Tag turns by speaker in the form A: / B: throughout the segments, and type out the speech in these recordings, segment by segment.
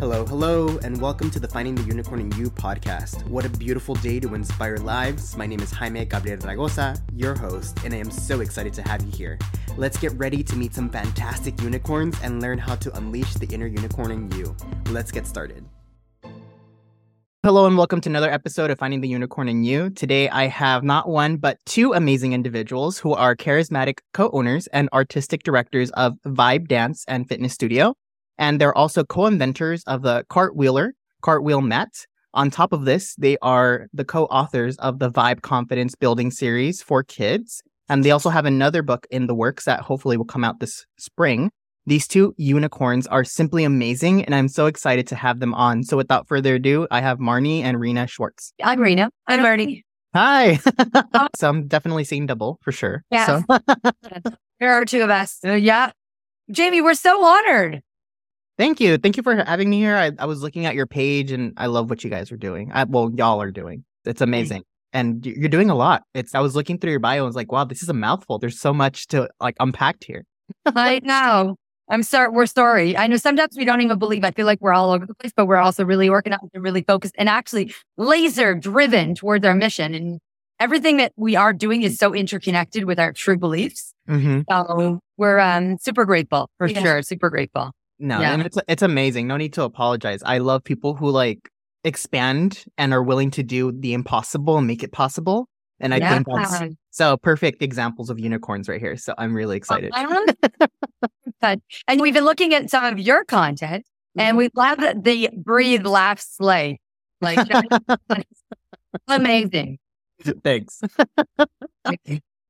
A: Hello, hello, and welcome to the Finding the Unicorn in You podcast. What a beautiful day to inspire lives. My name is Jaime Gabriel Raygoza, your host, and I am so excited to have you here. Let's get ready to meet some fantastic unicorns and learn how to unleash the inner unicorn in you. Let's get started. Hello, and welcome to another episode of Finding the Unicorn in You. Today, I have not one, but two amazing individuals who are charismatic co owners and artistic directors of Vibe Dance and Fitness Studio and they're also co-inventors of the Cartwhirler, Cartwheel Mat. On top of this, they are the co-authors of the Vibe Confidence Building series for kids. And they also have another book in the works that hopefully will come out this spring. These two unicorns are simply amazing, and I'm so excited to have them on. So without further ado, I have Marnie and Rena Schwartz.
B: I'm Rena. I'm Marnie.
A: Hi. so I'm definitely seeing double for sure.
B: Yeah.
A: So.
B: there are two of us. Uh, yeah. Jaime, we're so honored.
A: Thank you. Thank you for having me here. I, I was looking at your page and I love what you guys are doing. I, well, y'all are doing. It's amazing. And you're doing a lot. It's I was looking through your bio and was like, wow, this is a mouthful. There's so much to like unpack here.
B: I know. I'm sorry. We're sorry. I know sometimes we don't even believe. I feel like we're all over the place, but we're also really organized and really focused and actually laser driven towards our mission. And everything that we are doing is so interconnected with our true beliefs. Mm-hmm. So we're um, super grateful for yeah. sure. Super grateful.
A: No, yeah. and it's it's amazing. No need to apologize. I love people who like expand and are willing to do the impossible and make it possible. And I yeah. think that's so perfect examples of unicorns right here. So I'm really excited.
B: and we've been looking at some of your content and mm-hmm. we love the breathe, laugh, slay. Like amazing.
A: Thanks.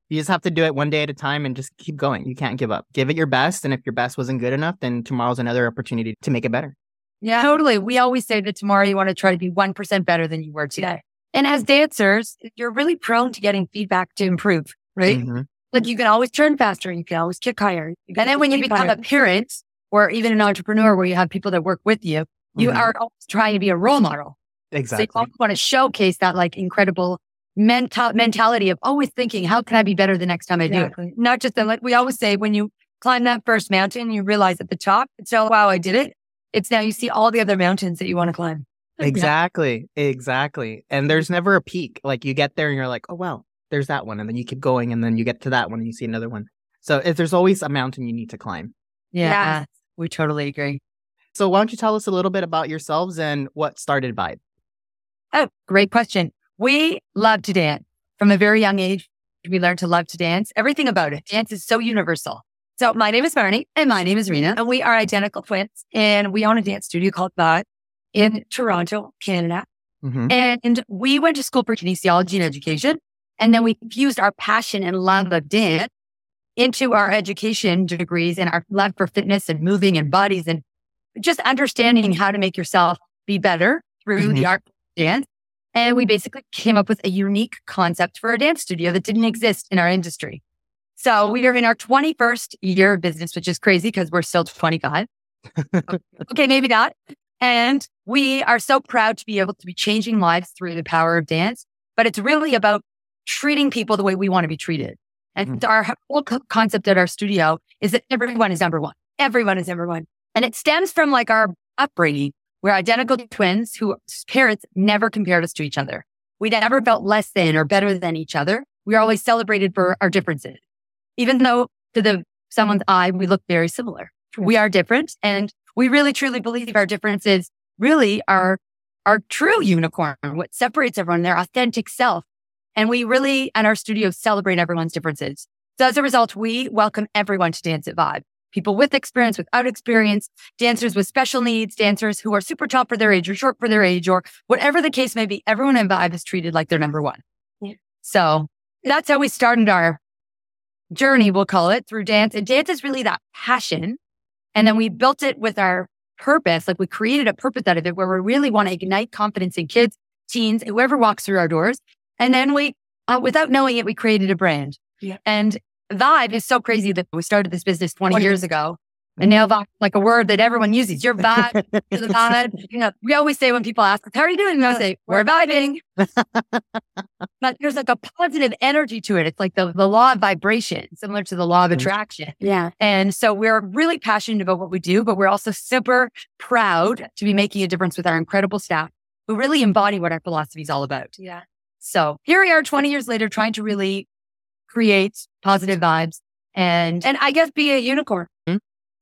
A: You just have to do it one day at a time and just keep going. You can't give up. Give it your best. And if your best wasn't good enough, then tomorrow's another opportunity to make it better.
B: Yeah, totally. We always say that tomorrow you want to try to be 1% better than you were today. And as dancers, you're really prone to getting feedback to improve, right? Mm-hmm. Like you can always turn faster. You can always kick higher. And then when you become higher. a parent or even an entrepreneur where you have people that work with you, you mm-hmm. are always trying to be a role model.
A: Exactly.
B: So you want to showcase that like incredible mental mentality of always thinking, how can I be better the next time I exactly. do it? Not just the, like we always say, when you climb that first mountain, you realize at the top, it's oh, wow, I did it. It's now you see all the other mountains that you want to climb.
A: Exactly. Yeah. Exactly. And there's mm-hmm. never a peak. Like you get there and you're like, oh, well, there's that one. And then you keep going and then you get to that one and you see another one. So if there's always a mountain you need to climb.
B: Yeah, yeah. Uh, we totally agree.
A: So why don't you tell us a little bit about yourselves and what started Vibe?
B: Oh, great question. We love to dance. From a very young age, we learned to love to dance. Everything about it. Dance is so universal. So my name is Marnie and my name is Rena and we are identical twins and we own a dance studio called Vibe in Toronto, Canada. Mm-hmm. And we went to school for kinesiology and education. And then we fused our passion and love of dance into our education degrees and our love for fitness and moving and bodies and just understanding how to make yourself be better through mm-hmm. the art of dance. And we basically came up with a unique concept for a dance studio that didn't exist in our industry. So we are in our 21st year of business, which is crazy because we're still 25. okay, maybe not. And we are so proud to be able to be changing lives through the power of dance, but it's really about treating people the way we want to be treated. And mm. our whole concept at our studio is that everyone is number one. Everyone is number one. And it stems from like our upbringing. We're identical twins whose parents never compared us to each other. We never felt less than or better than each other. We were always celebrated for our differences. Even though to the someone's eye, we look very similar. We are different and we really truly believe our differences really are our true unicorn, what separates everyone, their authentic self. And we really, at our studio, celebrate everyone's differences. So as a result, we welcome everyone to dance at Vibe people with experience, without experience, dancers with special needs, dancers who are super tall for their age or short for their age, or whatever the case may be. Everyone in Vibe is treated like they're number one. Yeah. So that's how we started our journey, we'll call it, through dance. And dance is really that passion. And then we built it with our purpose. Like we created a purpose out of it where we really want to ignite confidence in kids, teens, whoever walks through our doors. And then we, uh, without knowing it, we created a brand. Yeah. And vibe is so crazy that we started this business 20 years ago. And mm-hmm. now vibe, like a word that everyone uses, your vibe, the vibe. You know, we always say when people ask, us, how are you doing? And I say, we're vibing. but there's like a positive energy to it. It's like the, the law of vibration, similar to the law of mm-hmm. attraction.
C: Yeah.
B: And so we're really passionate about what we do, but we're also super proud to be making a difference with our incredible staff who really embody what our philosophy is all about.
C: Yeah.
B: So here we are 20 years later trying to really create positive vibes and, and I guess be a unicorn.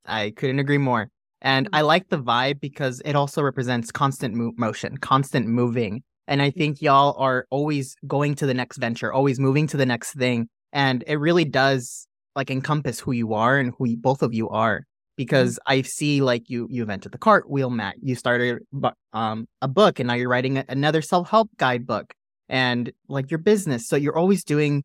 A: I couldn't agree more. And I like the vibe because it also represents constant mo- motion, constant moving. And I think y'all are always going to the next venture, always moving to the next thing. And it really does like encompass who you are and who you, both of you are. Because I see like you you invented the cartwheel mat, you started bu- um a book, and now you're writing another self help guidebook, and like your business. So you're always doing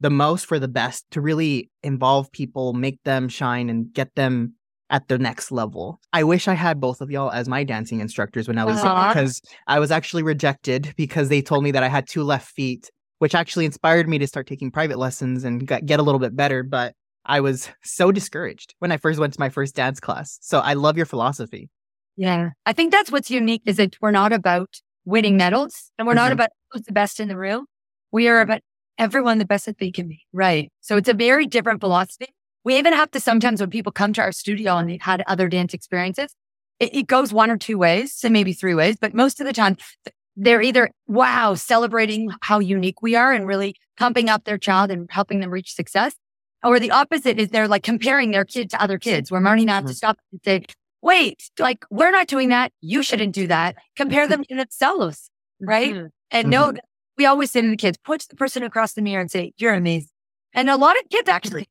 A: the most for the best to really involve people, make them shine, and get them at the next level. I wish I had both of y'all as my dancing instructors when I was
B: Aw.
A: because I was actually rejected because they told me that I had two left feet, which actually inspired me to start taking private lessons and get, a little bit better. But I was so discouraged when I first went to my first dance class. So I love your philosophy.
B: Yeah. I think that's what's unique is that we're not about winning medals and we're not
A: Mhm.
B: about who's the best in the room. We are about everyone the best that they can be. Right. So it's a very different philosophy. We even have to sometimes when people come to our studio and they've had other dance experiences, it, it goes one or two ways, so maybe three ways, but most of the time they're either, wow, celebrating how unique we are and really pumping up their child and helping them reach success. Or the opposite is they're like comparing their kid to other kids where Marnie and I have to stop and say, wait, like we're not doing that. You shouldn't do that. Compare them to themselves. Right.
C: Mhm.
B: And know that we always say to the kids, put the person across the mirror and say, you're amazing. And a lot of kids actually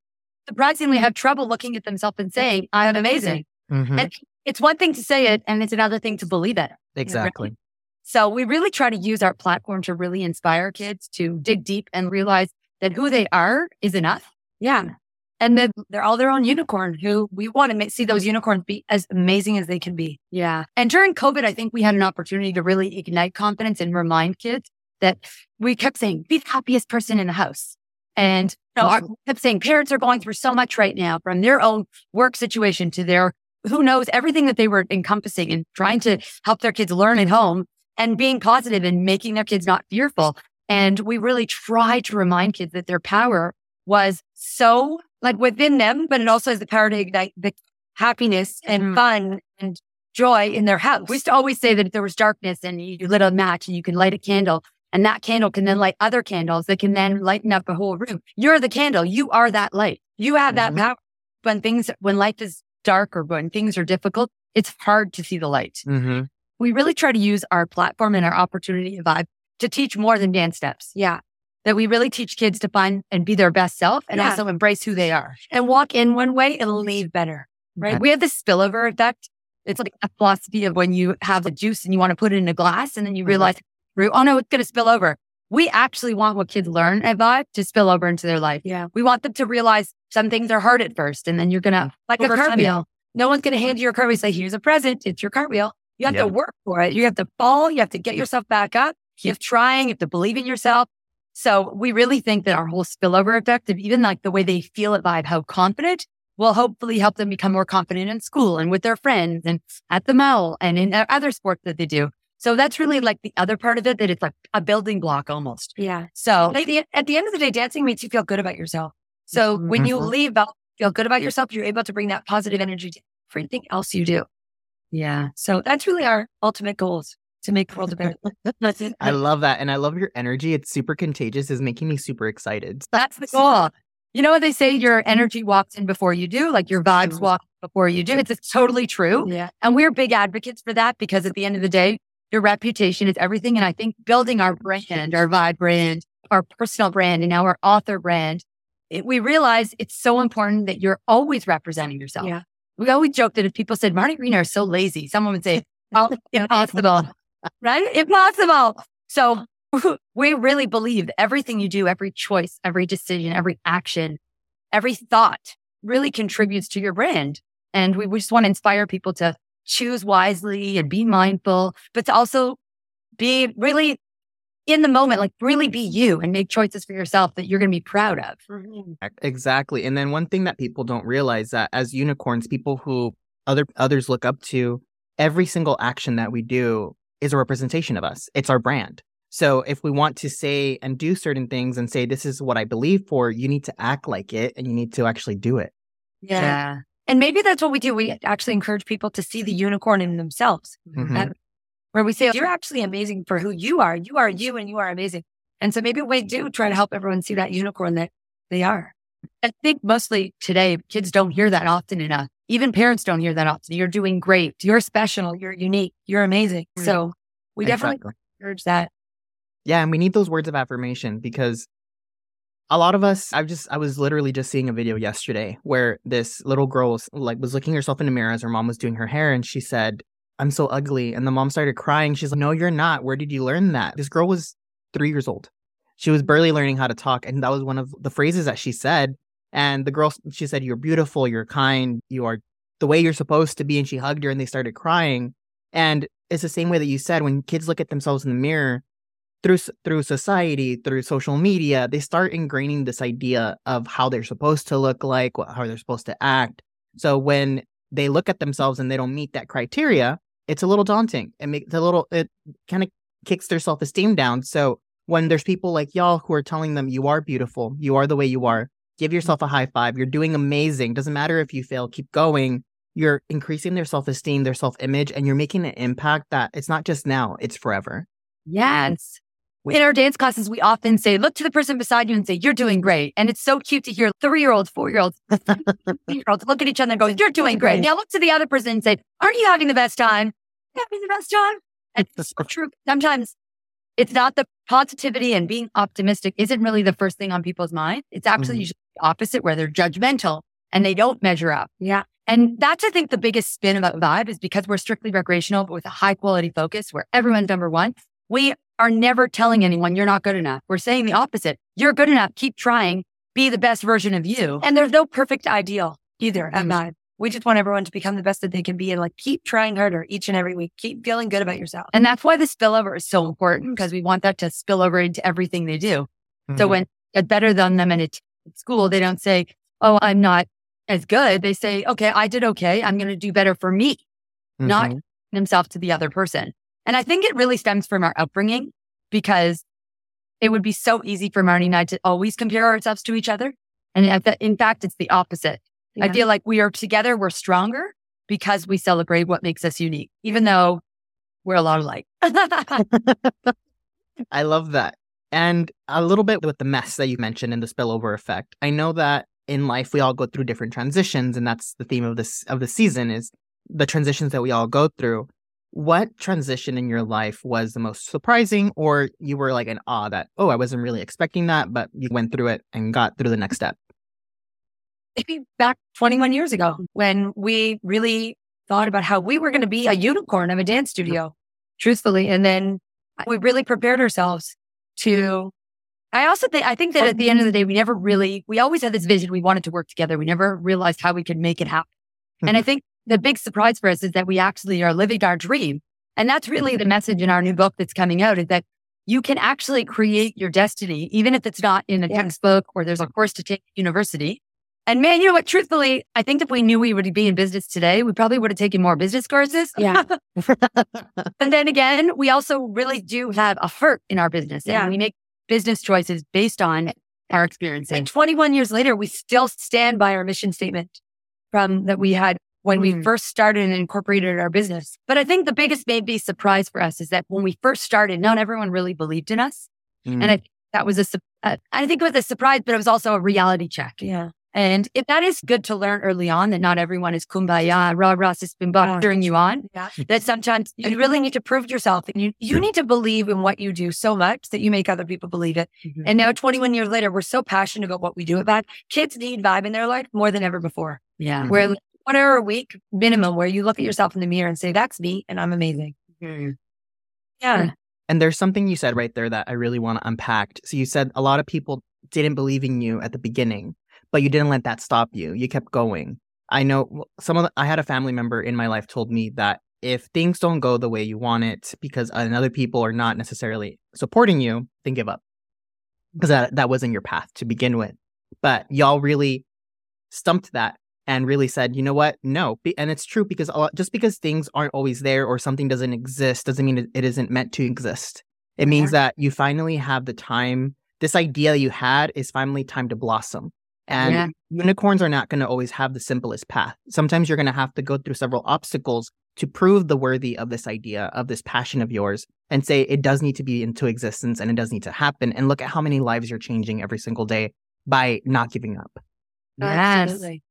B: surprisingly have trouble looking at themselves and saying, I am amazing.
A: Mhm.
B: And it's one thing to say it and it's another thing to believe it.
A: Exactly.
B: So we really try to use our platform to really inspire kids to dig deep and realize that who they are is enough.
C: Yeah.
B: And that they're all their own unicorn who we want to see those unicorns be as amazing as they can be.
C: Yeah.
B: And during COVID, I think we had an opportunity to really ignite confidence and remind kids that we kept saying, be the happiest person in the house. And you know, I kept saying parents are going through so much right now from their own work situation to their, who knows, everything that they were encompassing and trying to help their kids learn at home and being positive and making their kids not fearful. And we really tried to remind kids that their power was so like within them, but it also has the power to ignite the happiness and
C: Mhm.
B: fun and joy in their house. We used to always say that if there was darkness and you lit a match and you can light a candle and that candle can then light other candles that can then lighten up the whole room. You're the candle. You are that light. You have that
A: Mhm.
B: power. When things, when life is dark or when things are difficult, it's hard to see the light.
A: hmm
B: We really try to use our platform and our opportunity and vibe to teach more than dance steps.
C: Yeah.
B: That we really teach kids to find and be their best self and
C: Yeah.
B: also embrace who they are and walk in one way and leave better. Right.
A: Okay.
B: We have this spillover effect. It's like a philosophy of when you have the juice and you want to put it in a glass and then you
C: Mhm.
B: Realize, oh no, it's going to spill over. We actually want what kids learn at Vibe to spill over into their life.
C: Yeah.
B: We want them to realize some things are hard at first and then you're going to, like a
C: Overcome it.
B: cartwheel. No one's going to hand you your cartwheel and say, here's a present. It's your cartwheel. You have
A: Yeah.
B: to work for it. You have to fall. You have to get yourself back up. You have trying. You have to believe in yourself. So we really think that our whole spillover effect of even like the way they feel at Vibe, how confident will hopefully help them become more confident in school and with their friends and at the mall and in other sports that they do. So that's really like the other part of it that it's like a building block almost.
C: Yeah.
B: So at the, at the end of the day, dancing makes you feel good about yourself. So when you
A: Mhm.
B: leave out, feel good about yourself, you're able to bring that positive energy to everything else you do. Yeah. So that's really our ultimate goals to make the world a better. That's.
A: I love that. And I love your energy. It's super contagious. It's making me super excited.
B: That's the goal. You know what they say? Your energy walks in before you do, like your vibes walk before you do. It's, it's totally true.
C: Yeah.
B: And we're big advocates for that because at the end of the day, your reputation is everything. And I think building our brand, our vibe brand, our personal brand, and now our author brand, it, we realize it's so important that you're always representing yourself.
C: Yeah.
B: We always joke that if people said Marty Green is so lazy, someone would say, oh, impossible, right? Impossible. So we really believe that everything you do, every choice, every decision, every action, every thought really contributes to your brand. And we, we just want to inspire people to choose wisely and be mindful, but to also be really in the moment, like really be you and make choices for yourself that you're going to be proud of.
C: Mhm.
A: Exactly. And then one thing that people don't realize that as unicorns, people who other others look up to, every single action that we do is a representation of us. It's our brand. So if we want to say and do certain things and say, this is what I believe for, you need to act like it and you need to actually do it.
B: Yeah. yeah. And maybe that's what we do. We actually encourage people to see the unicorn in themselves, mm-hmm. where we say, you're actually amazing for who you are. You are you and you are amazing. And so maybe we do try to help everyone see that unicorn that they are. I think mostly today, kids don't hear that often enough. Even parents don't hear that often. You're doing great. You're special. You're unique. You're amazing. Mm-hmm. So we exactly. definitely encourage that.
A: Yeah. And we need those words of affirmation because a lot of us, I've just, I was literally just seeing a video yesterday where this little girl was like, was looking herself in the mirror as her mom was doing her hair. And she said, I'm so ugly. And the mom started crying. She's like, no, you're not. Where did you learn that? This girl was three years old. She was barely learning how to talk. And that was one of the phrases that she said. And the girl, she said, You're beautiful, you're kind, you are the way you're supposed to be. And she hugged her and they started crying. And it's the same way that you said when kids look at themselves in the mirror through through society, through social media, they start ingraining this idea of how they're supposed to look like, how they're supposed to act. So when they look at themselves and they don't meet that criteria, it's a little daunting. It makes a little it kind of kicks their self-esteem down. So when there's people like y'all who are telling them you are beautiful, you are the way you are, give mm-hmm. yourself a high five. You're doing amazing. Doesn't matter if you fail, keep going. You're increasing their self esteem, their self image, and you're making an impact that it's not just now, it's forever.
B: Yes. In our dance classes, we often say, look to the person beside you and say, you're doing great. And it's so cute to hear three year olds, four year olds, year olds look at each other and go, you're doing great. Now look to the other person and say, aren't you having the best time? Having the best time? And it's true. Sometimes it's not the positivity and being optimistic isn't really the first thing on people's mind. It's actually mm-hmm. usually the opposite where they're judgmental and they don't measure up.
C: Yeah.
B: And that's, I think, the biggest spin about Vibe is because we're strictly recreational, but with a high quality focus where everyone's number one. We are never telling anyone you're not good enough. We're saying the opposite. You're good enough. Keep trying. Be the best version of you.
C: And there's no perfect ideal either at mm-hmm. Vibe. We just want everyone to become the best that they can be and like keep trying harder each and every week. Keep feeling good about yourself.
B: And that's why the spillover is so important because we want that to spill over into everything they do. Mm-hmm. So when it's better than them and at school, they don't say, Oh, I'm not as good. They say, okay, I did okay. I'm going to do better for me, mm-hmm. not themselves to the other person. And I think it really stems from our upbringing because it would be so easy for Marnie and I to always compare ourselves to each other. And in fact, it's the opposite. Yeah. I feel like we are together, we're stronger because we celebrate what makes us unique, even though we're a lot alike.
A: I love that. And a little bit with the mess that you mentioned in the spillover effect. I know that in life we all go through different transitions, and that's the theme of this of the season is the transitions that we all go through. What transition in your life was the most surprising, or you were like in awe that, oh, I wasn't really expecting that, but you went through it and got through the next step?
C: maybe back 21 years ago when we really thought about how we were going to be a unicorn of a dance studio, truthfully. And then we really prepared ourselves to. I also think, I think that at the end of the day, we never really, we always had this vision. We wanted to work together. We never realized how we could make it happen. and I mm-hmm. think the big surprise for us is that we actually are living our dream. And that's really the message in our new book that's coming out is that you can actually create your destiny, even if it's not in a textbook or there's a course to take at university. And man, you know what? Truthfully, I think if we knew we would be in business today, we probably would have taken more business courses.
B: Yeah.
C: and then again, we also really do have a heart in our business. Yeah. And we make business choices based on our experience. And 21 years later, we still stand by our mission statement from that we had when mm-hmm. we first started and incorporated our business. But I think the biggest maybe surprise for us is that when we first started, not everyone really believed in us. Mm-hmm. And I, that was a, uh, I think it was a surprise, but it was also a reality check.
B: Yeah.
C: And if that is good to learn early on that not everyone is kumbaya, rah, rah, sispimbak, cheering you on, yeah. that sometimes you really need to prove yourself and you, you need to believe in what you do so much that you make other people believe it. Mm-hmm. And now 21 years later, we're so passionate about what we do about kids need vibe in their life more than ever before.
B: Yeah.
C: Where. One hour a week minimum where you look at yourself in the mirror and say, that's me and I'm amazing. Mm-hmm.
B: Yeah.
A: And there's something you said right there that I really want to unpack. So you said a lot of people didn't believe in you at the beginning but you didn't let that stop you. You kept going. I know some of the, I had a family member in my life told me that if things don't go the way you want it because other people are not necessarily supporting you, then give up. Because that, that wasn't your path to begin with. But y'all really stumped that and really said, you know what? No. And it's true because lot, just because things aren't always there or something doesn't exist doesn't mean it isn't meant to exist. It means that you finally have the time. This idea you had is finally time to blossom. And
C: Yeah.
A: unicorns are not going to always have the simplest path. Sometimes you're going to have to go through several obstacles to prove the worthy of this idea, of this passion of yours, and say it does need to be into existence and it does need to happen. And look at how many lives you're changing every single day by not giving up.
C: Yes.
B: Absolutely.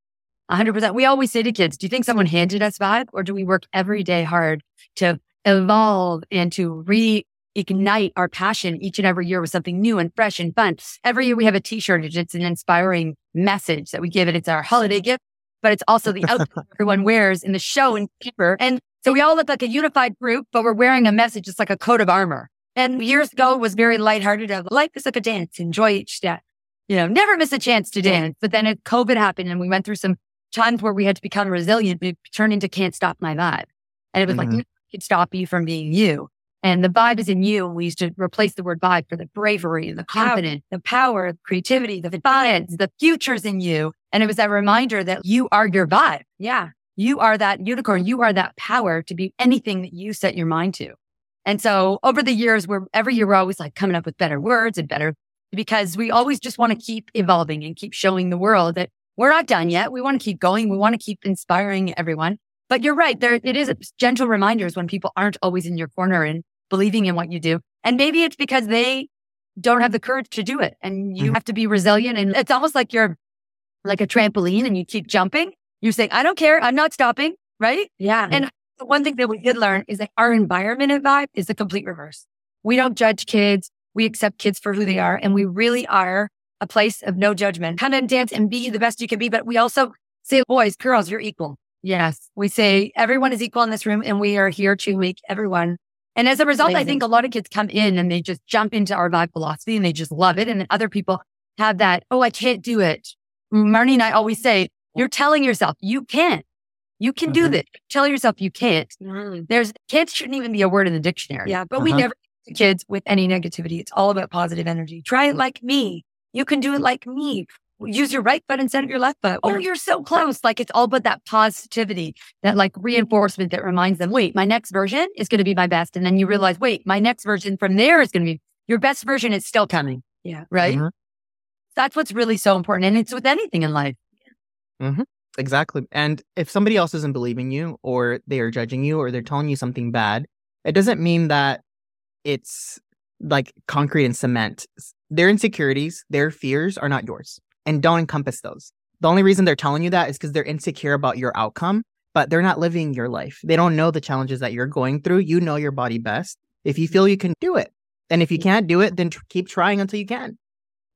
B: 100%. We always say to kids, do you think someone handed us Vibe or do we work every day hard to evolve and to reignite our passion each and every year with something new and fresh and fun? Every year we have a t-shirt. and It's an inspiring message that we give it. It's our holiday gift, but it's also the outfit everyone wears in the show and paper. And so we all look like a unified group, but we're wearing a message. It's like a coat of armor. And years ago it was very lighthearted of life is like a dance. Enjoy each step. You know, never miss a chance to dance. But then COVID happened and we went through some times where we had to become resilient. We turned into can't stop my vibe. And it was like,
A: Mhm.
B: "No, I can stop you from being you. And the vibe is in you. And we used to replace the word vibe for the bravery, and the confidence, the power, the creativity, the defiance, the future's in you. And it was that reminder that you are your vibe. Yeah. You are that unicorn. You are that power to be anything that you set your mind to. And so over the years, we're every year we're always like coming up with better words and better because we always just want to keep evolving and keep showing the world that we're not done yet. We want to keep going. We want to keep inspiring everyone. But you're right. There, it is gentle reminders when people aren't always in your corner and believing in what you do. And maybe it's because they don't have the courage to do it and you
A: Mhm.
B: have to be resilient. And it's almost like you're like a trampoline and you keep jumping. You're saying, I don't care. I'm not stopping. Right.
C: Yeah.
B: And the one thing that we did learn is that our environment at Vibe is the complete reverse. We don't judge kids. We accept kids for who they are. And we really are a place of no judgment. Come and dance and be the best you can be. But we also say, boys, girls, you're equal. Yes. We say everyone is equal in this room and we are here to make everyone. And as a result, I think a lot of kids come in and they just jump into our Vibe philosophy and they just love it. And then other people have that, oh, I can't do it. Marnie and I always say, you're telling yourself you can't. You can do
A: Mhm.
B: this. Tell yourself you can't.
C: Mhm.
B: There's kids shouldn't even be a word in the dictionary.
C: Yeah. But we
A: Uh-huh.
C: never
B: To kids with any negativity. It's all about positive energy. Try it like me. You can do it like me. Use your right foot instead of your left foot. Oh, you're so close. Like it's all but that positivity, that like reinforcement that reminds them, wait, my next version is going to be my best. And then you realize, wait, my next version from there is going to be your best version is still coming.
C: Yeah.
B: Right.
A: Mhm.
B: That's what's really so important. And it's with anything in life.
A: Exactly. And if somebody else isn't believing you or they are judging you or they're telling you something bad, it doesn't mean that it's like concrete and cement. Their insecurities, their fears are not yours and don't encompass those. The only reason they're telling you that is because they're insecure about your outcome, but they're not living your life. They don't know the challenges that you're going through. You know your body best. If you feel you can do it, and if you can't do it, then tr- keep trying until you can.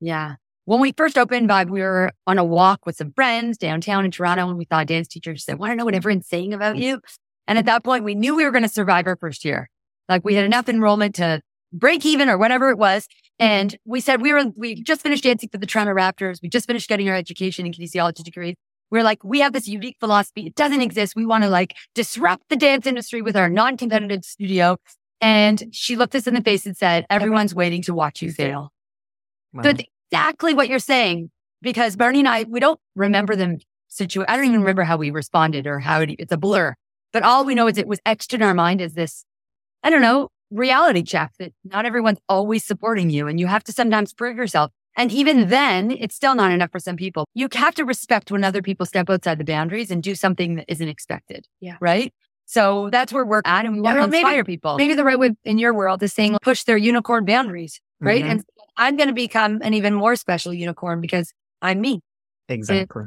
B: Yeah. When we first opened Vibe, we were on a walk with some friends downtown in Toronto and we thought a dance teacher said, I want to know what everyone's saying about you? And at that point, we knew we were going to survive our first year. Like we had enough enrollment to break even or whatever it was. And we said we were, we just finished dancing for the Toronto Raptors. We just finished getting our education and kinesiology degrees. We're like, we have this unique philosophy. It doesn't exist. We want to like disrupt the dance industry with our non-competitive studio. And she looked us in the face and said, everyone's waiting to watch you fail.
A: Wow.
B: So it's exactly what you're saying because Marnie and I, we don't remember them situation. I don't even remember how we responded or how it, it's a blur. But all we know is it was etched in our mind as this, I don't know, reality check that not everyone's always supporting you and you have to sometimes prove yourself. And even then, it's still not enough for some people. You have to respect when other people step outside the boundaries and do something that isn't expected.
C: Yeah.
B: Right. So that's where we're at and we want
C: Yeah,
B: to
C: maybe-
B: inspire people.
C: maybe the right way in your world is saying push their unicorn boundaries, right?
A: Mhm.
C: And I'm going to become an even more special unicorn because I'm me.
A: Exactly.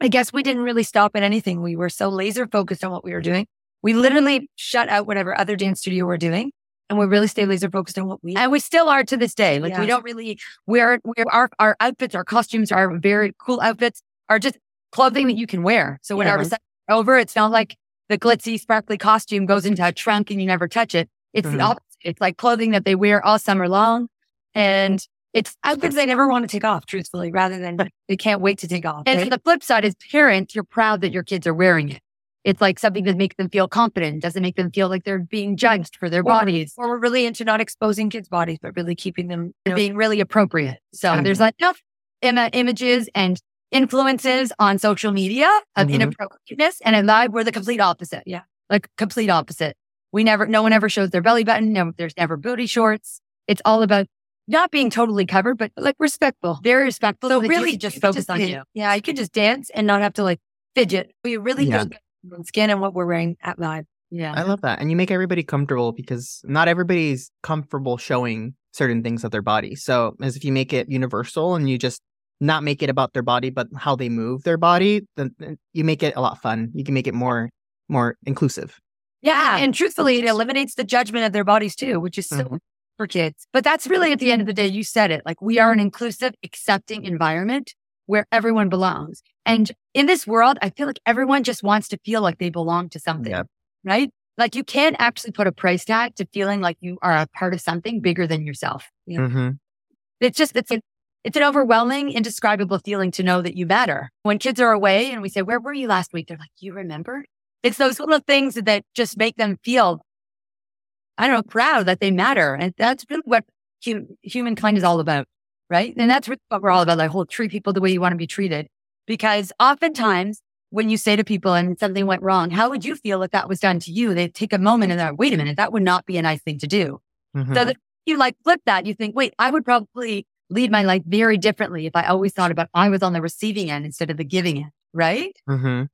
C: I guess we didn't really stop at anything. We were so laser focused on what we were doing. We literally shut out whatever other dance studio we're doing and we really stay laser focused on what we
B: And we still are to this day. Like we don't really wear, wear our, our outfits, our costumes, our very cool outfits are just clothing that you can wear. So when
C: Yeah.
B: our recession is over, it's not like the glitzy, sparkly costume goes into a trunk and you never touch it. It's
A: Mhm.
B: the opposite. It's like clothing that they wear all summer long. And it's
C: outfits they never want to take off, truthfully, rather than they can't wait to take off.
B: And
C: right?
B: the flip side is parents, you're proud that your kids are wearing it. It's like something that makes them feel confident, doesn't make them feel like they're being judged for their
C: Or-
B: bodies.
C: or we're really into not exposing kids' bodies, but really keeping them you know,
B: being really appropriate. So
A: Mhm.
B: there's like enough Im- images and influences on social media of
A: Mhm.
B: inappropriateness. And in Vibe, we're the complete opposite.
C: Yeah.
B: Like complete opposite. We never, no one ever shows their belly button. No, there's never booty shorts. It's all about not being totally covered, but like respectful, very respectful.
C: So really
B: just focus
C: just
B: on you. Yeah. You could just dance and not have to like fidget. We really
A: Yeah.
B: just skin and what we're wearing at Vibe. Yeah.
A: I love that. And you make everybody comfortable because not everybody's comfortable showing certain things of their body. So, as if you make it universal and you just not make it about their body, but how they move their body, then then you make it a lot fun. You can make it more more inclusive.
B: Yeah. And truthfully, it eliminates the judgment of their bodies too, which is so
A: Mhm.
B: for kids. But that's really at the end of the day, you said it. Like we are an inclusive, accepting environment where everyone belongs. And in this world, I feel like everyone just wants to feel like they belong to something,
A: Yeah.
B: right? Like you can't actually put a price tag to feeling like you are a part of something bigger than yourself. Yeah.
A: Mm-hmm.
B: It's just, it's, a, it's an overwhelming, indescribable feeling to know that you matter. When kids are away and we say, where were you last week? They're like, you remember? It's those little things that just make them feel, I don't know, proud that they matter. And that's really what hu- humankind is all about, right? And that's what we're all about. Like, whole treat people the way you want to be treated. Because oftentimes when you say to people and something went wrong, how would you feel if that was done to you? They take a moment and they're like, wait a minute, that would not be a nice thing to do.
A: Mm-hmm.
B: So that you like flip that, you think, wait, I would probably lead my life very differently if I always thought about I was on the receiving end instead of the giving end, right?
A: mm-hmm.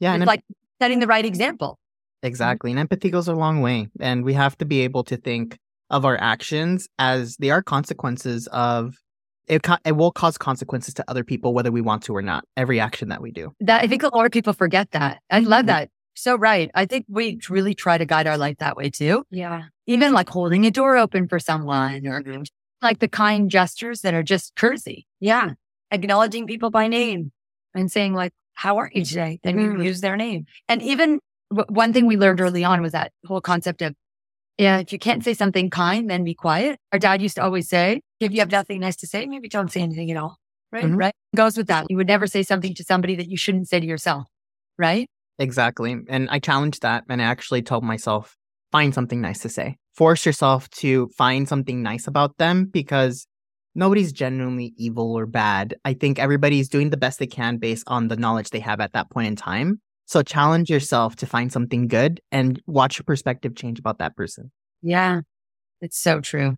A: Yeah, and
B: it's like setting the right example.
A: Exactly. And empathy goes a long way. And we have to be able to think of our actions as they are consequences of it, co- it will cause consequences to other people, whether we want to or not. Every action that we do.
B: That I think a lot of people forget that. I love that. So right. I think we really try to guide our life that way too.
C: Yeah.
B: Even like holding a door open for someone or like the kind gestures that are just courtesy.
C: Yeah. Acknowledging people by name and saying like, how are you today? Then you
B: Mhm.
C: use their name.
B: And even w- one thing we learned early on was that whole concept of, yeah, if you can't say something kind, then be quiet. Our dad used to always say,
C: If you have nothing nice to say, maybe don't say anything at all.
B: right,
A: Mhm.
B: right, goes with that. You would never say something to somebody that you shouldn't say to yourself, right?
A: Exactly. And I challenged that and I actually told myself, find something nice to say. Force yourself to find something nice about them because nobody's genuinely evil or bad. I think everybody's doing the best they can based on the knowledge they have at that point in time. So challenge yourself to find something good and watch your perspective change about that person.
B: Yeah, it's so true.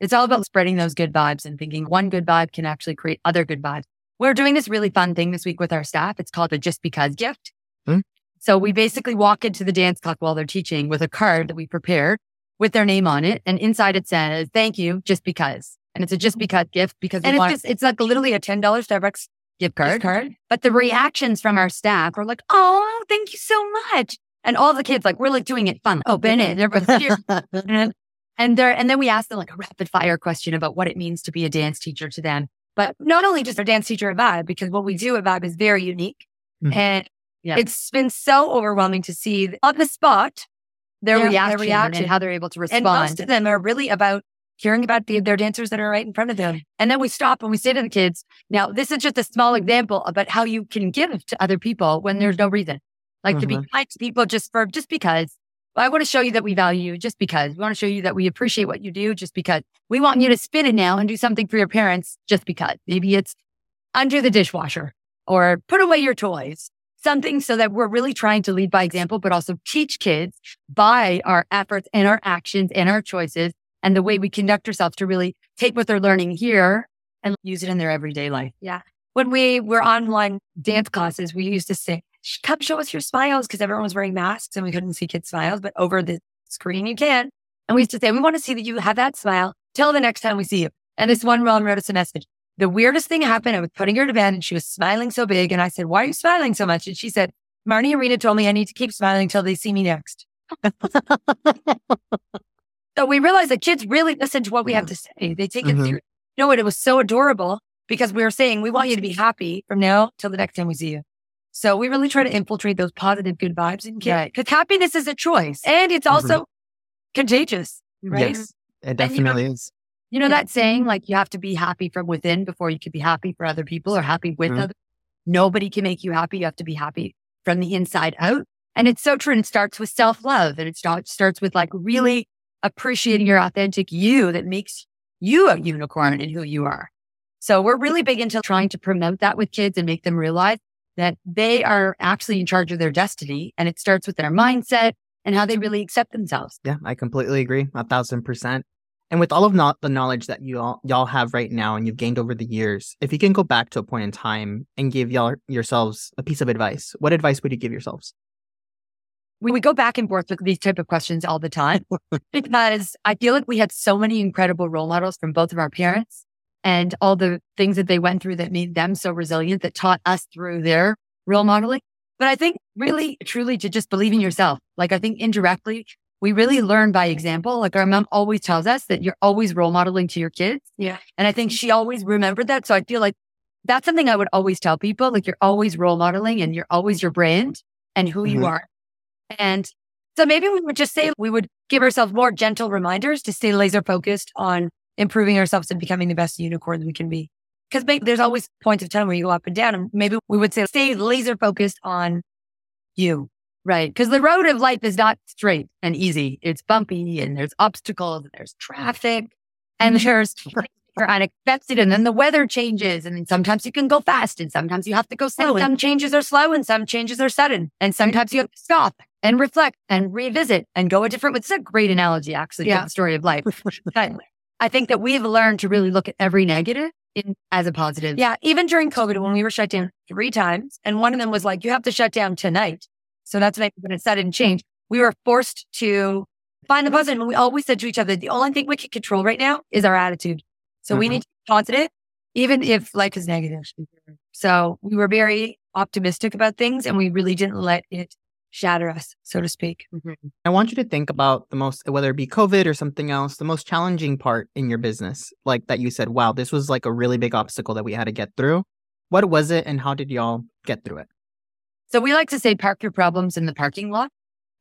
B: It's all about spreading those good vibes and thinking one good vibe can actually create other good vibes. We're doing this really fun thing this week with our staff. It's called a just because gift.
A: Hmm.
B: So we basically walk into the dance class while they're teaching with a card that we prepared with their name on it. And inside it says, thank you, just because. And it's a just because gift because we
C: And it's
B: want-
C: just, it's like literally a $10 Starbucks
B: gift card.
C: gift card.
B: But the reactions from our staff were like, oh, thank you so much. And all the kids, like, we're like doing it fun. Open it. Both here. and, and they're, and then we asked them like a rapid fire question about what it means to be a dance teacher to them.
C: But not only just our dance teacher at Vibe, because what we do at Vibe is very unique.
A: Mhm.
C: And
B: Yeah.
C: it's been so overwhelming to see on the spot.
B: Their
C: their
B: reaction,
C: reaction.
B: and how they're able to respond.
C: And most of them are really about hearing about the, their dancers that are right in front of them.
B: And then we stop and we say to the kids, now this is just a small example about how you can give to other people when there's no reason. Like to be mm-hmm. kind to people just for, just because. I want to show you that we value you just because. We want to show you that we appreciate what you do just because. We want you to spin it now and do something for your parents just because. Maybe it's undo the dishwasher or put away your toys. Something so that we're really trying to lead by example, but also teach kids by our efforts and our actions and our choices and the way we conduct ourselves to really take what they're learning here and use it in their everyday life. Yeah.
C: When we were online dance classes, we used to say, come show us your smiles because everyone was wearing masks and we couldn't see kids' smiles, but over the screen you can. And we used to say, we want to see that you have that smile till the next time we see you. And this one mom wrote us a message. The weirdest thing happened. I was putting her to bed and she was smiling so big. And I said, why are you smiling so much? And she said, Marnie Rena told me I need to keep smiling till they see me next. So we realized that kids really listen to what we have to say. They take it
A: Mhm.
C: serious. You know what? It was so adorable because we were saying, we want you to be happy from now till the next time we see you. So we really try to infiltrate those positive, good vibes in kids.
B: Right. Because happiness is a choice.
C: And it's
A: Mhm.
C: also contagious, right?
A: Yes, it
B: you know-
A: definitely is.
B: You know
C: Yeah.
B: that saying, like you have to be happy from within before you can be happy for other people or happy with
A: Mhm.
B: others. Nobody can make you happy. You have to be happy from the inside out. And it's so true. And it starts with self love and it start, starts with like really appreciating your authentic you that makes you a unicorn in who you are. So we're really big into trying to promote that with kids and make them realize that they are actually in charge of their destiny. And it starts with their mindset and how they really accept themselves.
A: Yeah, I completely agree. A thousand percent. And with all of not the knowledge that you all y'all have right now and you've gained over the years, if you can go back to a point in time and give y'all yourselves a piece of advice, what advice would you give yourselves?
B: We, we go back and forth with these type of questions all the time because I feel like we had so many incredible role models from both of our parents and all the things that they went through that made them so resilient that taught us through their role modeling. But I think really, truly to just believe in yourself. Like I think indirectly, we really learn by example. Like our mom always tells us that you're always role modeling to your kids.
C: Yeah.
B: And I think she always remembered that. So I feel like that's something I would always tell people. Like you're always role modeling and you're always your brand and who mm-hmm. you are. And so maybe we would just say we would give ourselves more gentle reminders to stay laser focused on improving ourselves and becoming the best unicorn we can be. Because there's always points of time where you go up and down. And maybe we would say stay laser focused on you. Right. Because the road of life is not straight and easy. It's bumpy and there's obstacles and there's traffic and mm-hmm. there's are unexpected. And then the weather changes. And then sometimes you can go fast and sometimes you have to go slow. And some changes are slow and some changes are sudden. And sometimes you have to stop and reflect and revisit and go a different way. It's a great analogy, actually, yeah. the story of life. I think that we've learned to really look at every negative in, as a positive. Yeah. Even during COVID, when we were shut down three times, and one of them was like, you have to shut down tonight. So that's when it sudden change. We were forced to find the positive. And we always said to each other, the only thing we can control right now is our attitude. So we need to be positive, even if life is negative. So we were very optimistic about things and we really didn't let it shatter us, so to speak.
A: Mm-hmm. I want you to think about the most, whether it be COVID or something else, the most challenging part in your business, like that you said, wow, this was like a really big obstacle that we had to get through. What was it and how did y'all get through it?
B: So we like to say park your problems in the parking lot.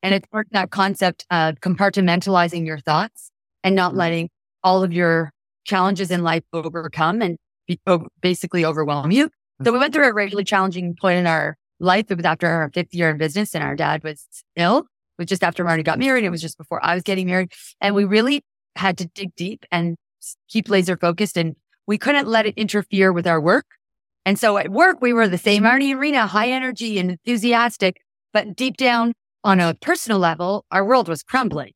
B: And it's that concept of compartmentalizing your thoughts and not mm-hmm. letting all of your challenges in life overcome and be, basically overwhelm you. So we went through a really challenging point in our life. It was after our fifth year in business and our dad was ill. It was just after Marnie got married. It was just before I was getting married. And we really had to dig deep and keep laser focused and we couldn't let it interfere with our work. And so at work, we were the same Marnie and Rena, high energy and enthusiastic, but deep down on a personal level, our world was crumbling.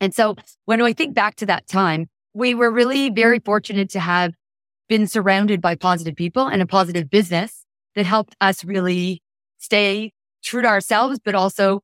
B: And so when I think back to that time, we were really very fortunate to have been surrounded by positive people and a positive business that helped us really stay true to ourselves, but also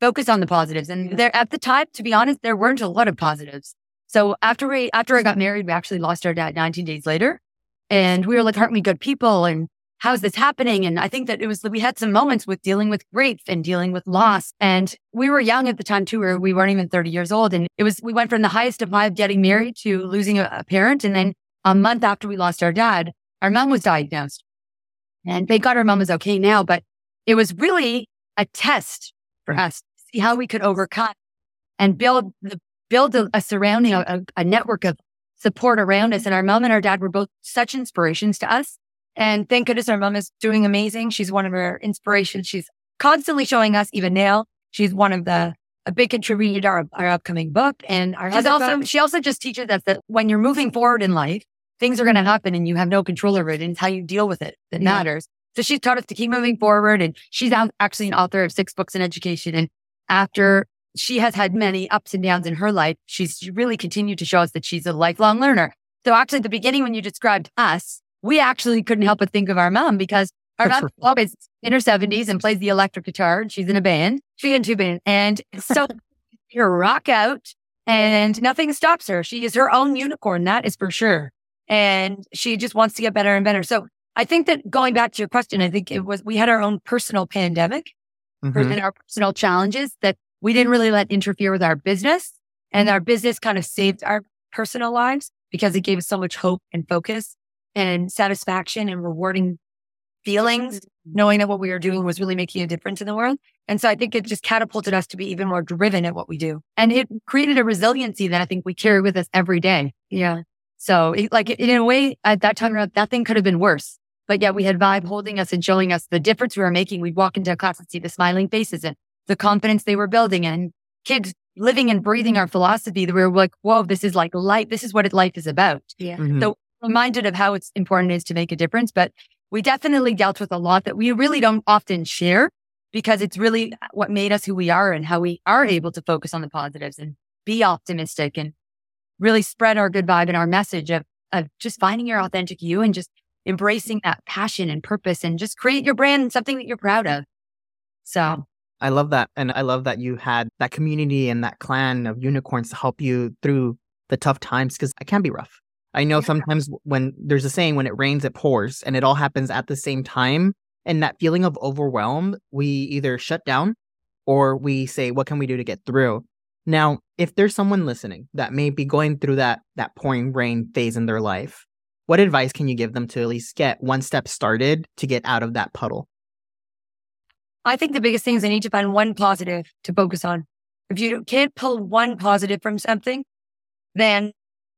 B: focus on the positives. And there, at the time, to be honest, there weren't a lot of positives. So after we, after I got married, we actually lost our dad 19 days later. And we were like, aren't we good people? And how's this happening? And I think that it was, we had some moments with dealing with grief and dealing with loss. And we were young at the time too, where we weren't even 30 years old. And it was, we went from the highest of high of getting married to losing a, a parent. And then a month after we lost our dad, our mom was diagnosed. And thank God our mom is okay now, but it was really a test for mm. us to see how we could overcome and build the, build a, a surrounding, a, a network of support around us. And our mom and our dad were both such inspirations to us. And thank goodness our mom is doing amazing. She's one of our inspirations. She's constantly showing us, even now, she's one of the a big contributor to our, our upcoming book. And our she's also she also just teaches us that when you're moving forward in life, things are going to mm-hmm. happen and you have no control over it. And it's how you deal with it that yeah. matters. So she's taught us to keep moving forward. And she's actually an author of six books in education. And after she has had many ups and downs in her life, she's really continued to show us that she's a lifelong learner. So actually, at the beginning, when you described us, we actually couldn't help but think of our mom because our mom always in her 70s and plays the electric guitar and she's in a band. She in two bands. And so you rock out and nothing stops her. She is her own unicorn. That is for sure and she just wants to get better and better. So I think that going back to your question, I think it was we had our own personal pandemic mm-hmm. and our personal challenges that we didn't really let interfere with our business. And our business kind of saved our personal lives because it gave us so much hope and focus and satisfaction and rewarding feelings, knowing that what we were doing was really making a difference in the world. And so I think it just catapulted us to be even more driven at what we do. And it created a resiliency that I think we carry with us every day. Yeah. So it, like in a way at that time, that thing could have been worse. But yet we had Vibe holding us and showing us the difference we were making. We'd walk into a class and see the smiling faces and the confidence they were building and kids living and breathing our philosophy that we were like, whoa, this is like life. This is what life is about.
C: Yeah. Mm-hmm.
B: So reminded of how it's important it is to make a difference. But we definitely dealt with a lot that we really don't often share because it's really what made us who we are and how we are able to focus on the positives and be optimistic and really spread our good vibe and our message of, of just finding your authentic you and just embracing that passion and purpose and just create your brand something that you're proud of. So
A: I love that. And I love that you had that community and that clan of unicorns to help you through the tough times because it can be rough. I know yeah. sometimes when there's a saying, when it rains, it pours, and it all happens at the same time. And that feeling of overwhelm, we either shut down or we say, what can we do to get through? Now, if there's someone listening that may be going through that that pouring rain phase in their life, what advice can you give them to at least get one step started to get out of that puddle?
C: I think the biggest thing is they need to find one positive to focus on. If you can't pull one positive from something, then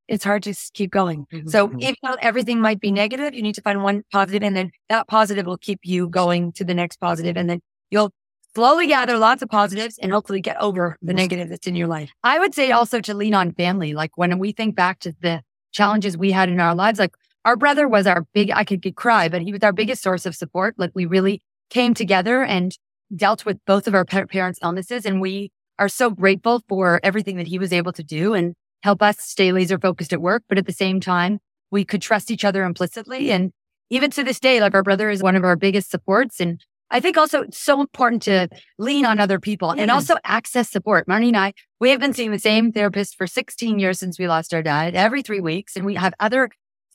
C: it's hard to keep going. Mm-hmm. So even though everything might be negative, you need to find one positive and then that positive will keep you going to the next positive and then you'll slowly gather lots of positives and hopefully get over the negative that's in your life.
B: I would say also to lean on family. Like when we think back to the challenges we had in our lives, like our brother was our big, I could cry, but he was our biggest source of support. Like we really came together and dealt with both of our parents' illnesses. And we are so grateful for everything that he was able to do and help us stay laser focused at work. But at the same time, we could trust each other implicitly. And even to this day, like our brother is one of our biggest supports. And I think also it's so important to lean on other people and also access support. Marnie and I, we have been seeing the same therapist for 16 years since we lost our dad every three weeks. And we have other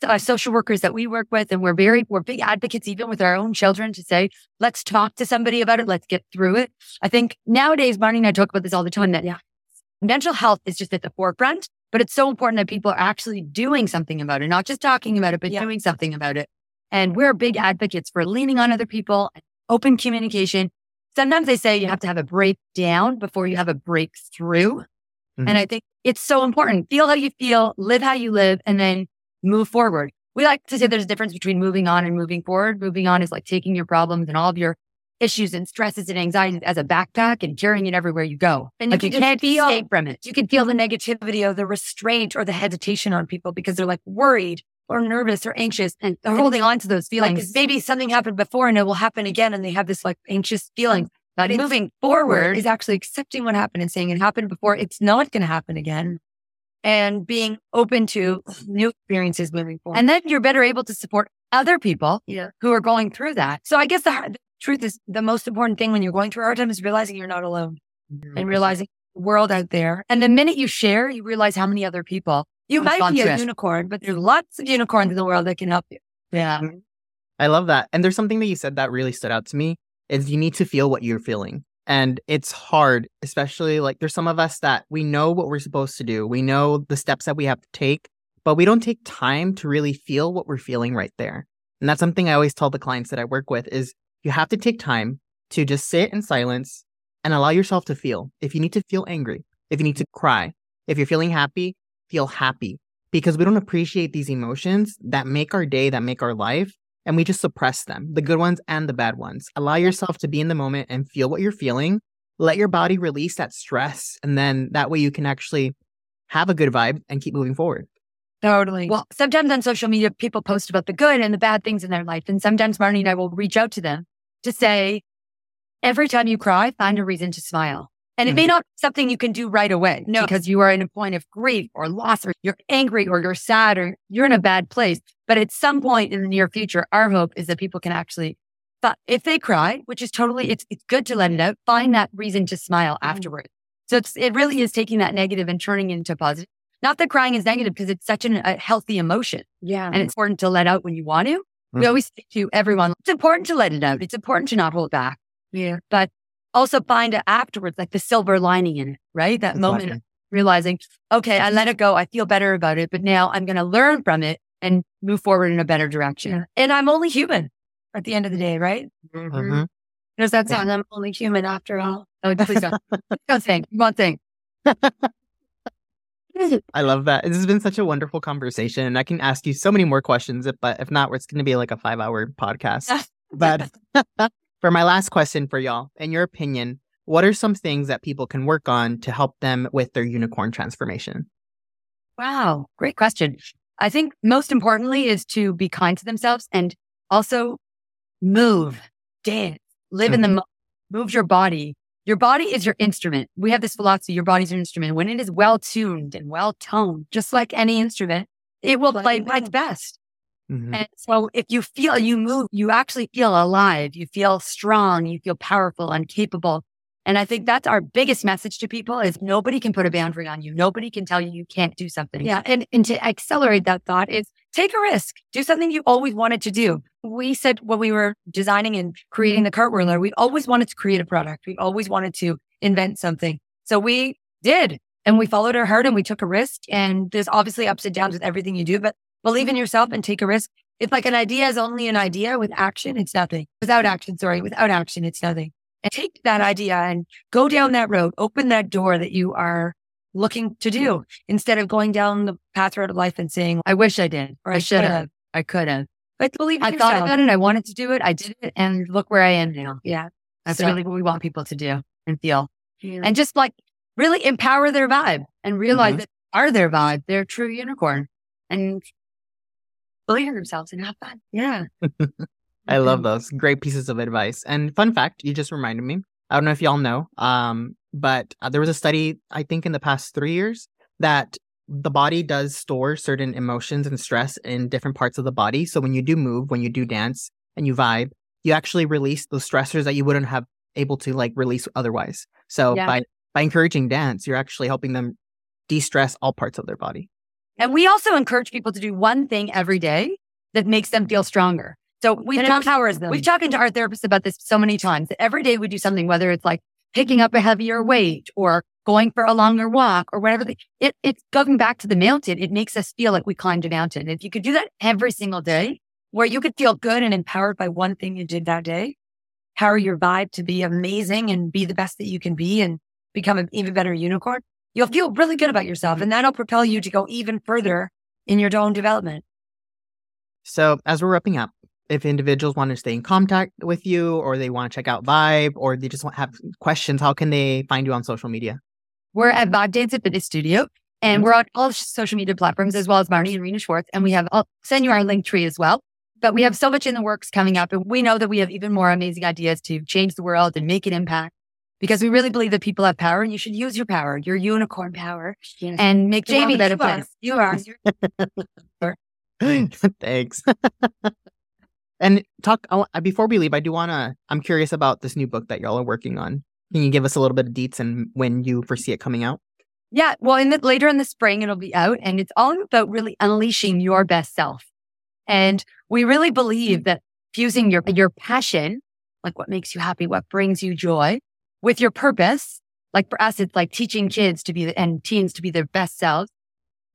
B: uh, social workers that we work with. And we're very, we're big advocates, even with our own children to say, let's talk to somebody about it. Let's get through it. I think nowadays, Marnie and I talk about this all the time that yeah, mental health is just at the forefront, but it's so important that people are actually doing something about it, not just talking about it, but yeah. doing something about it. And we're big advocates for leaning on other people open communication. Sometimes they say you have to have a breakdown before you have a breakthrough. Mm-hmm. And I think it's so important. Feel how you feel, live how you live, and then move forward. We like to say there's a difference between moving on and moving forward. Moving on is like taking your problems and all of your issues and stresses and anxieties as a backpack and carrying it everywhere you go. And like you, you can't feel, escape from it.
C: You can feel the negativity or the restraint or the hesitation on people because they're like worried or nervous or anxious and they're holding on to those feelings. Like maybe something happened before and it will happen again and they have this like anxious feeling. But moving forward is actually accepting what happened and saying it happened before. It's not going to happen again and being open to new experiences moving forward.
B: And then you're better able to support other people
C: yeah.
B: who are going through that.
C: So I guess the, the, truth is the most important thing when you're going through a hard time is realizing you're not alone mm-hmm. and realizing the world out there.
B: And the minute you share, you realize how many other people
C: you might be a unicorn, but there's lots of unicorns in the world that can help you.
B: Yeah.
A: I love that. And there's something that you said that really stood out to me is you need to feel what you're feeling. And it's hard, especially like there's some of us that we know what we're supposed to do. We know the steps that we have to take, but we don't take time to really feel what we're feeling right there. And that's something I always tell the clients that I work with is you have to take time to just sit in silence and allow yourself to feel. If you need to feel angry, if you need to cry, if you're feeling happy, feel happy because we don't appreciate these emotions that make our day, that make our life, and we just suppress them, the good ones and the bad ones. Allow yourself to be in the moment and feel what you're feeling. Let your body release that stress. And then that way you can actually have a good vibe and keep moving forward.
C: Totally.
B: Well, sometimes on social media, people post about the good and the bad things in their life. And sometimes Marnie and I will reach out to them to say, every time you cry, find a reason to smile. And it may mm-hmm. not be something you can do right away
C: no.
B: because you are in a point of grief or loss or you're angry or you're sad or you're in a bad place. But at some point in the near future, our hope is that people can actually, but if they cry, which is totally, it's, it's good to let it out, find that reason to smile mm-hmm. afterwards. So it's, it really is taking that negative and turning it into positive. Not that crying is negative because it's such an, a healthy emotion.
C: Yeah.
B: And it's important to let out when you want to. Mm-hmm. We always say to everyone, it's important to let it out. It's important to not hold back.
C: Yeah.
B: But also find it afterwards, like the silver lining in it, right? That exactly. moment realizing, okay, I let it go. I feel better about it, but now I'm going to learn from it and move forward in a better direction. Yeah.
C: And I'm only human at the end of the day, right?
A: Mm-hmm. mm-hmm.
C: Does that sound? I'm only human after all.
B: Oh, please don't. don't think. One thing.
A: I love that. This has been such a wonderful conversation, and I can ask you so many more questions. But if not, it's going to be like a five-hour podcast. but for my last question for y'all, in your opinion, what are some things that people can work on to help them with their unicorn transformation?
B: Wow, great question. I think most importantly is to be kind to themselves and also move, dance, live mm-hmm. in the mm-hmm. mo- move your body. Your body is your instrument. We have this philosophy, your body's your instrument. When it is well tuned and well toned, just like any instrument, it will play its best. Mm-hmm. And so if you feel you move, you actually feel alive. You feel strong. You feel powerful and capable. And I think that's our biggest message to people is nobody can put a boundary on you. Nobody can tell you you can't do something. Yeah. And, and to accelerate that thought is take a risk. Do something you always wanted to do. We said when we were designing and creating mm-hmm. the cart Cartwhirler, we always wanted to create a product. We always wanted to invent something. So we did and we followed our heart and we took a risk. And there's obviously ups and downs with everything you do, but believe in yourself and take a risk. It's like an idea is only an idea with action. It's nothing without action. Sorry. Without action, it's nothing and take that idea and go down that road, open that door that you are looking to do instead of going down the path road of life and saying, I wish I did, or I should have, I could have. But believe I yourself. thought about it. I wanted to do it. I did it. And look where I am now. Yeah. That's so, really what we want people to do and feel. Yeah. And just like really empower their vibe and realize mm-hmm. that are their vibe, their true unicorn and believe in themselves and have fun. Yeah.
A: I love those. Great pieces of advice. And fun fact, you just reminded me. I don't know if y'all know, um, but uh, there was a study, I think, in the past three years that the body does store certain emotions and stress in different parts of the body. So when you do move, when you do dance and you vibe, you actually release those stressors that you wouldn't have able to like release otherwise. So yeah. by by encouraging dance, you're actually helping them de-stress all parts of their body.
B: And we also encourage people to do one thing every day that makes them feel stronger. So we've and talked, empowers them. We've talked to our therapists about this so many times. That every day we do something, whether it's like picking up a heavier weight or going for a longer walk or whatever. It, it's going back to the mountain. It makes us feel like we climbed a mountain. If you could do that every single day, where you could feel good and empowered by one thing you did that day, power your vibe to be amazing and be the best that you can be and become an even better unicorn, you'll feel really good about yourself. And that'll propel you to go even further in your own development.
A: So as we're wrapping up, if individuals want to stay in contact with you or they want to check out Vibe or they just want have questions, how can they find you on social media?
B: We're at Vibe Dance Fitness Studio and mm-hmm. we're on all social media platforms as well as Marnie and Rena Schwartz. And we have, I'll send you our link tree as well. But we have so much in the works coming up and we know that we have even more amazing ideas to change the world and make an impact because we really believe that people have power and you should use your power, your unicorn power yes. and make Jamie, a better place. You are.
A: Thanks. And talk before we leave, I do want to. I'm curious about this new book that y'all are working on. Can you give us a little bit of deets and when you foresee it coming out?
B: Yeah, well, in the, later in the spring, it'll be out, and it's all about really unleashing your best self. And we really believe that fusing your your passion, like what makes you happy, what brings you joy, with your purpose, like for us, it's like teaching kids to be and teens to be their best selves,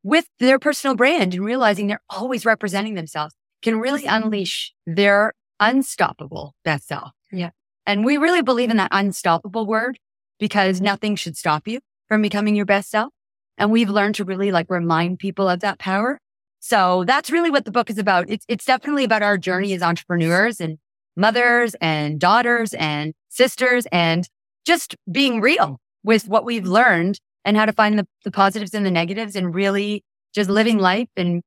B: with their personal brand and realizing they're always representing themselves can really unleash their unstoppable best self. Yeah. And we really believe in that unstoppable word because mm-hmm. nothing should stop you from becoming your best self. And we've learned to really like remind people of that power. So that's really what the book is about. It's, it's definitely about our journey as entrepreneurs and mothers and daughters and sisters and just being real with what we've learned and how to find the, the positives and the negatives and really just living life and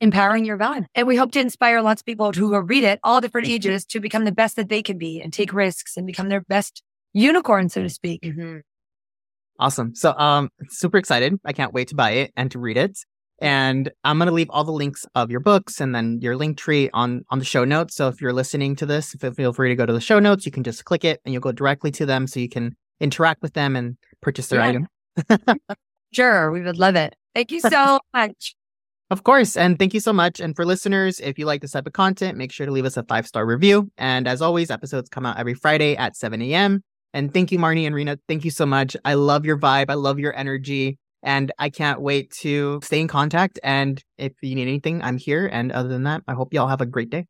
B: empowering your vibe. And we hope to inspire lots of people who will read it, all different ages, to become the best that they can be and take risks and become their best unicorn, so to speak. Mm-hmm.
A: Awesome. So, um, super excited. I can't wait to buy it and to read it. And I'm going to leave all the links of your books and then your link tree on, on the show notes. So if you're listening to this, feel free to go to the show notes. You can just click it and you'll go directly to them so you can interact with them and purchase their yeah.
B: item. sure. We would love it. Thank you so much.
A: Of course. And thank you so much. And for listeners, if you like this type of content, make sure to leave us a five star review. And as always, episodes come out every Friday at 7 a.m. And thank you, Marnie and Rena. Thank you so much. I love your vibe. I love your energy. And I can't wait to stay in contact. And if you need anything, I'm here. And other than that, I hope y'all have a great day.